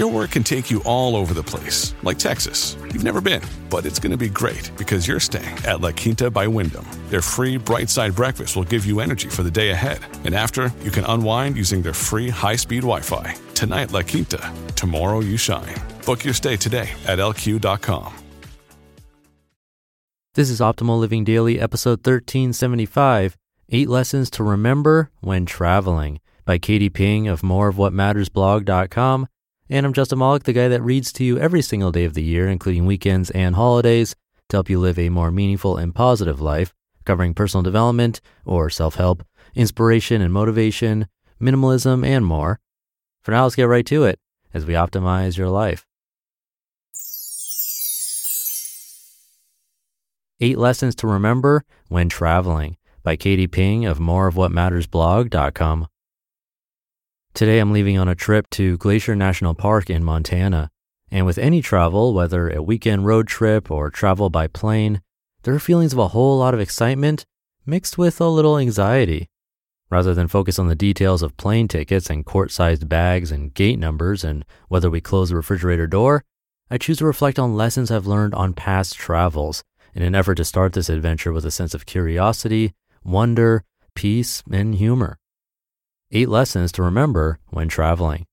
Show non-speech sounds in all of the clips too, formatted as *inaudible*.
Your work can take you all over the place, like Texas. You've never been, but it's going to be great because you're staying at La Quinta by Wyndham. Their free bright side breakfast will give you energy for the day ahead. And after, you can unwind using their free high speed Wi Fi. Tonight, La Quinta. Tomorrow, you shine. Book your stay today at lq.com. This is Optimal Living Daily, episode 1375 Eight Lessons to Remember When Traveling by Katie Ping of moreofwhatmattersblog.com. And I'm Justin Malik, the guy that reads to you every single day of the year, including weekends and holidays, to help you live a more meaningful and positive life, covering personal development or self help, inspiration and motivation, minimalism, and more. For now, let's get right to it as we optimize your life. Eight Lessons to Remember When Traveling by Katie Ping of moreofwhatmattersblog.com. Today I'm leaving on a trip to Glacier National Park in Montana. And with any travel, whether a weekend road trip or travel by plane, there are feelings of a whole lot of excitement mixed with a little anxiety. Rather than focus on the details of plane tickets and quart sized bags and gate numbers and whether we close the refrigerator door, I choose to reflect on lessons I've learned on past travels in an effort to start this adventure with a sense of curiosity, wonder, peace, and humor. Eight lessons to remember when traveling.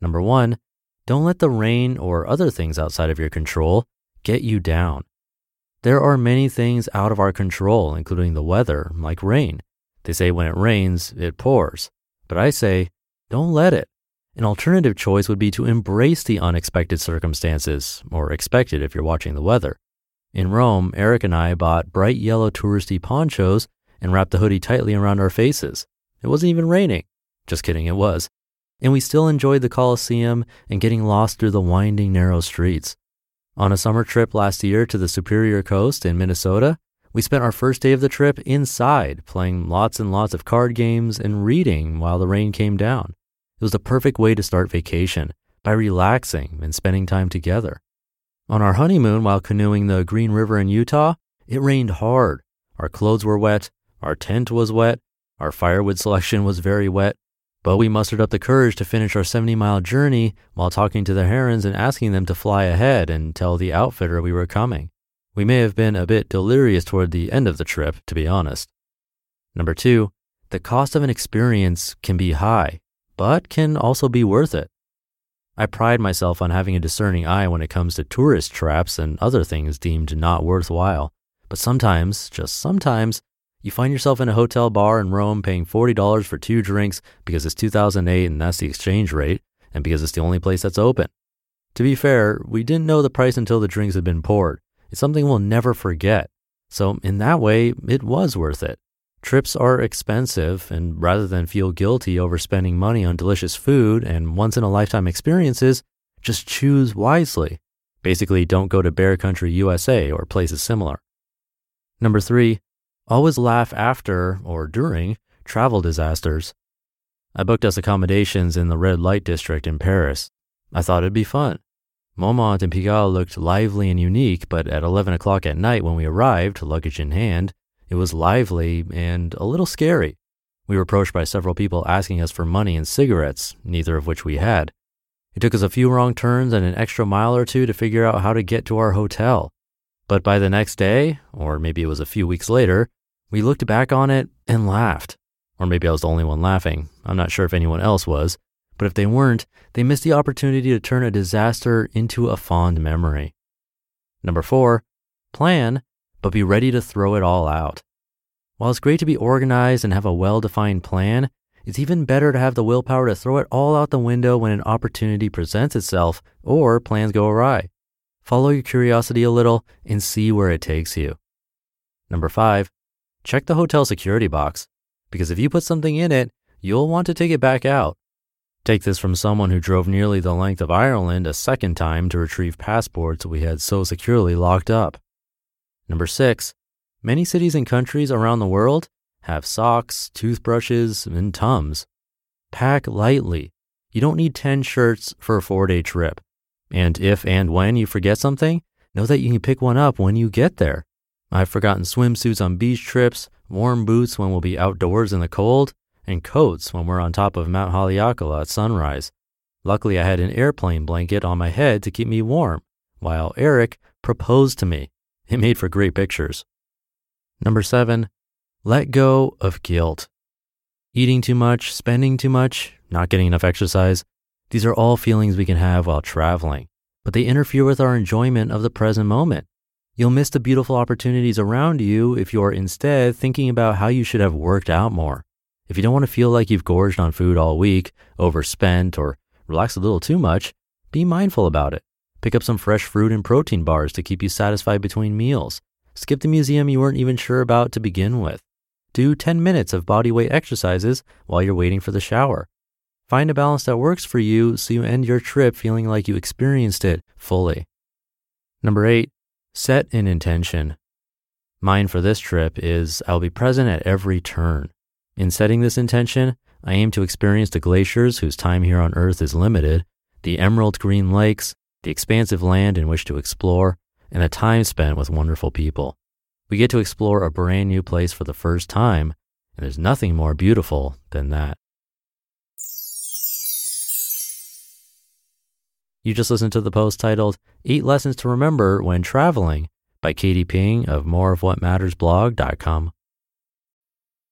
Number one, don't let the rain or other things outside of your control get you down. There are many things out of our control, including the weather, like rain. They say when it rains, it pours. But I say, don't let it. An alternative choice would be to embrace the unexpected circumstances, or expected if you're watching the weather. In Rome, Eric and I bought bright yellow touristy ponchos and wrapped the hoodie tightly around our faces. It wasn't even raining. Just kidding, it was. And we still enjoyed the Colosseum and getting lost through the winding, narrow streets. On a summer trip last year to the Superior Coast in Minnesota, we spent our first day of the trip inside, playing lots and lots of card games and reading while the rain came down. It was the perfect way to start vacation by relaxing and spending time together. On our honeymoon while canoeing the Green River in Utah, it rained hard. Our clothes were wet, our tent was wet, our firewood selection was very wet, but we mustered up the courage to finish our 70 mile journey while talking to the herons and asking them to fly ahead and tell the outfitter we were coming. We may have been a bit delirious toward the end of the trip, to be honest. Number two, the cost of an experience can be high, but can also be worth it. I pride myself on having a discerning eye when it comes to tourist traps and other things deemed not worthwhile. But sometimes, just sometimes, you find yourself in a hotel bar in Rome paying $40 for two drinks because it's 2008 and that's the exchange rate, and because it's the only place that's open. To be fair, we didn't know the price until the drinks had been poured. It's something we'll never forget. So, in that way, it was worth it. Trips are expensive, and rather than feel guilty over spending money on delicious food and once in a lifetime experiences, just choose wisely. Basically, don't go to Bear Country, USA, or places similar. Number three, Always laugh after or during travel disasters. I booked us accommodations in the red light district in Paris. I thought it'd be fun. Montmartre and Pigalle looked lively and unique, but at 11 o'clock at night when we arrived, luggage in hand, it was lively and a little scary. We were approached by several people asking us for money and cigarettes, neither of which we had. It took us a few wrong turns and an extra mile or two to figure out how to get to our hotel. But by the next day, or maybe it was a few weeks later, we looked back on it and laughed. Or maybe I was the only one laughing. I'm not sure if anyone else was. But if they weren't, they missed the opportunity to turn a disaster into a fond memory. Number four, plan, but be ready to throw it all out. While it's great to be organized and have a well defined plan, it's even better to have the willpower to throw it all out the window when an opportunity presents itself or plans go awry. Follow your curiosity a little and see where it takes you. Number five, check the hotel security box because if you put something in it, you'll want to take it back out. Take this from someone who drove nearly the length of Ireland a second time to retrieve passports we had so securely locked up. Number six, many cities and countries around the world have socks, toothbrushes, and Tums. Pack lightly. You don't need 10 shirts for a four day trip. And if and when you forget something, know that you can pick one up when you get there. I've forgotten swimsuits on beach trips, warm boots when we'll be outdoors in the cold, and coats when we're on top of Mount Haleakala at sunrise. Luckily, I had an airplane blanket on my head to keep me warm, while Eric proposed to me. It made for great pictures. Number seven, let go of guilt. Eating too much, spending too much, not getting enough exercise, these are all feelings we can have while traveling, but they interfere with our enjoyment of the present moment. You'll miss the beautiful opportunities around you if you're instead thinking about how you should have worked out more. If you don't want to feel like you've gorged on food all week, overspent, or relaxed a little too much, be mindful about it. Pick up some fresh fruit and protein bars to keep you satisfied between meals. Skip the museum you weren't even sure about to begin with. Do 10 minutes of body weight exercises while you're waiting for the shower. Find a balance that works for you so you end your trip feeling like you experienced it fully. Number eight, set an intention. Mine for this trip is I'll be present at every turn. In setting this intention, I aim to experience the glaciers whose time here on Earth is limited, the emerald green lakes, the expansive land in which to explore, and the time spent with wonderful people. We get to explore a brand new place for the first time, and there's nothing more beautiful than that. You just listened to the post titled Eight Lessons to Remember When Traveling by Katie Ping of moreofwhatmattersblog.com.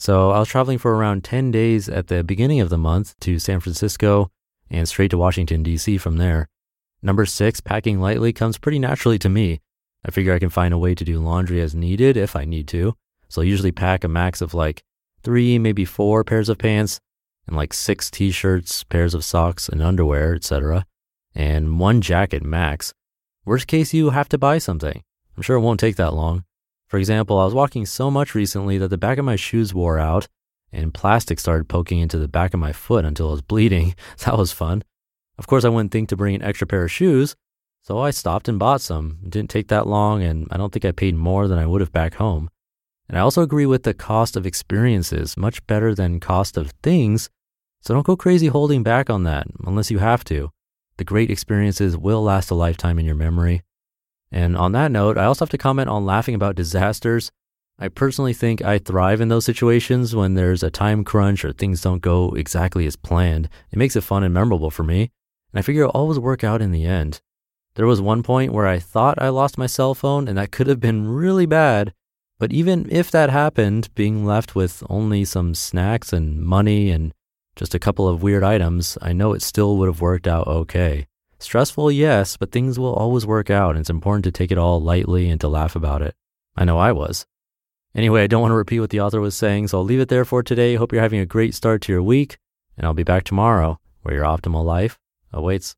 So I was traveling for around 10 days at the beginning of the month to San Francisco and straight to Washington, D.C. from there. Number six, packing lightly comes pretty naturally to me. I figure I can find a way to do laundry as needed if I need to. So I usually pack a max of like three, maybe four pairs of pants and like six t-shirts, pairs of socks and underwear, etc. And one jacket max. Worst case, you have to buy something. I'm sure it won't take that long. For example, I was walking so much recently that the back of my shoes wore out and plastic started poking into the back of my foot until it was bleeding. *laughs* that was fun. Of course, I wouldn't think to bring an extra pair of shoes, so I stopped and bought some. It didn't take that long, and I don't think I paid more than I would have back home. And I also agree with the cost of experiences, much better than cost of things. So don't go crazy holding back on that unless you have to. The great experiences will last a lifetime in your memory. And on that note, I also have to comment on laughing about disasters. I personally think I thrive in those situations when there's a time crunch or things don't go exactly as planned. It makes it fun and memorable for me. And I figure it'll always work out in the end. There was one point where I thought I lost my cell phone and that could have been really bad. But even if that happened, being left with only some snacks and money and just a couple of weird items, I know it still would have worked out okay. Stressful, yes, but things will always work out, and it's important to take it all lightly and to laugh about it. I know I was. Anyway, I don't want to repeat what the author was saying, so I'll leave it there for today. Hope you're having a great start to your week, and I'll be back tomorrow where your optimal life awaits.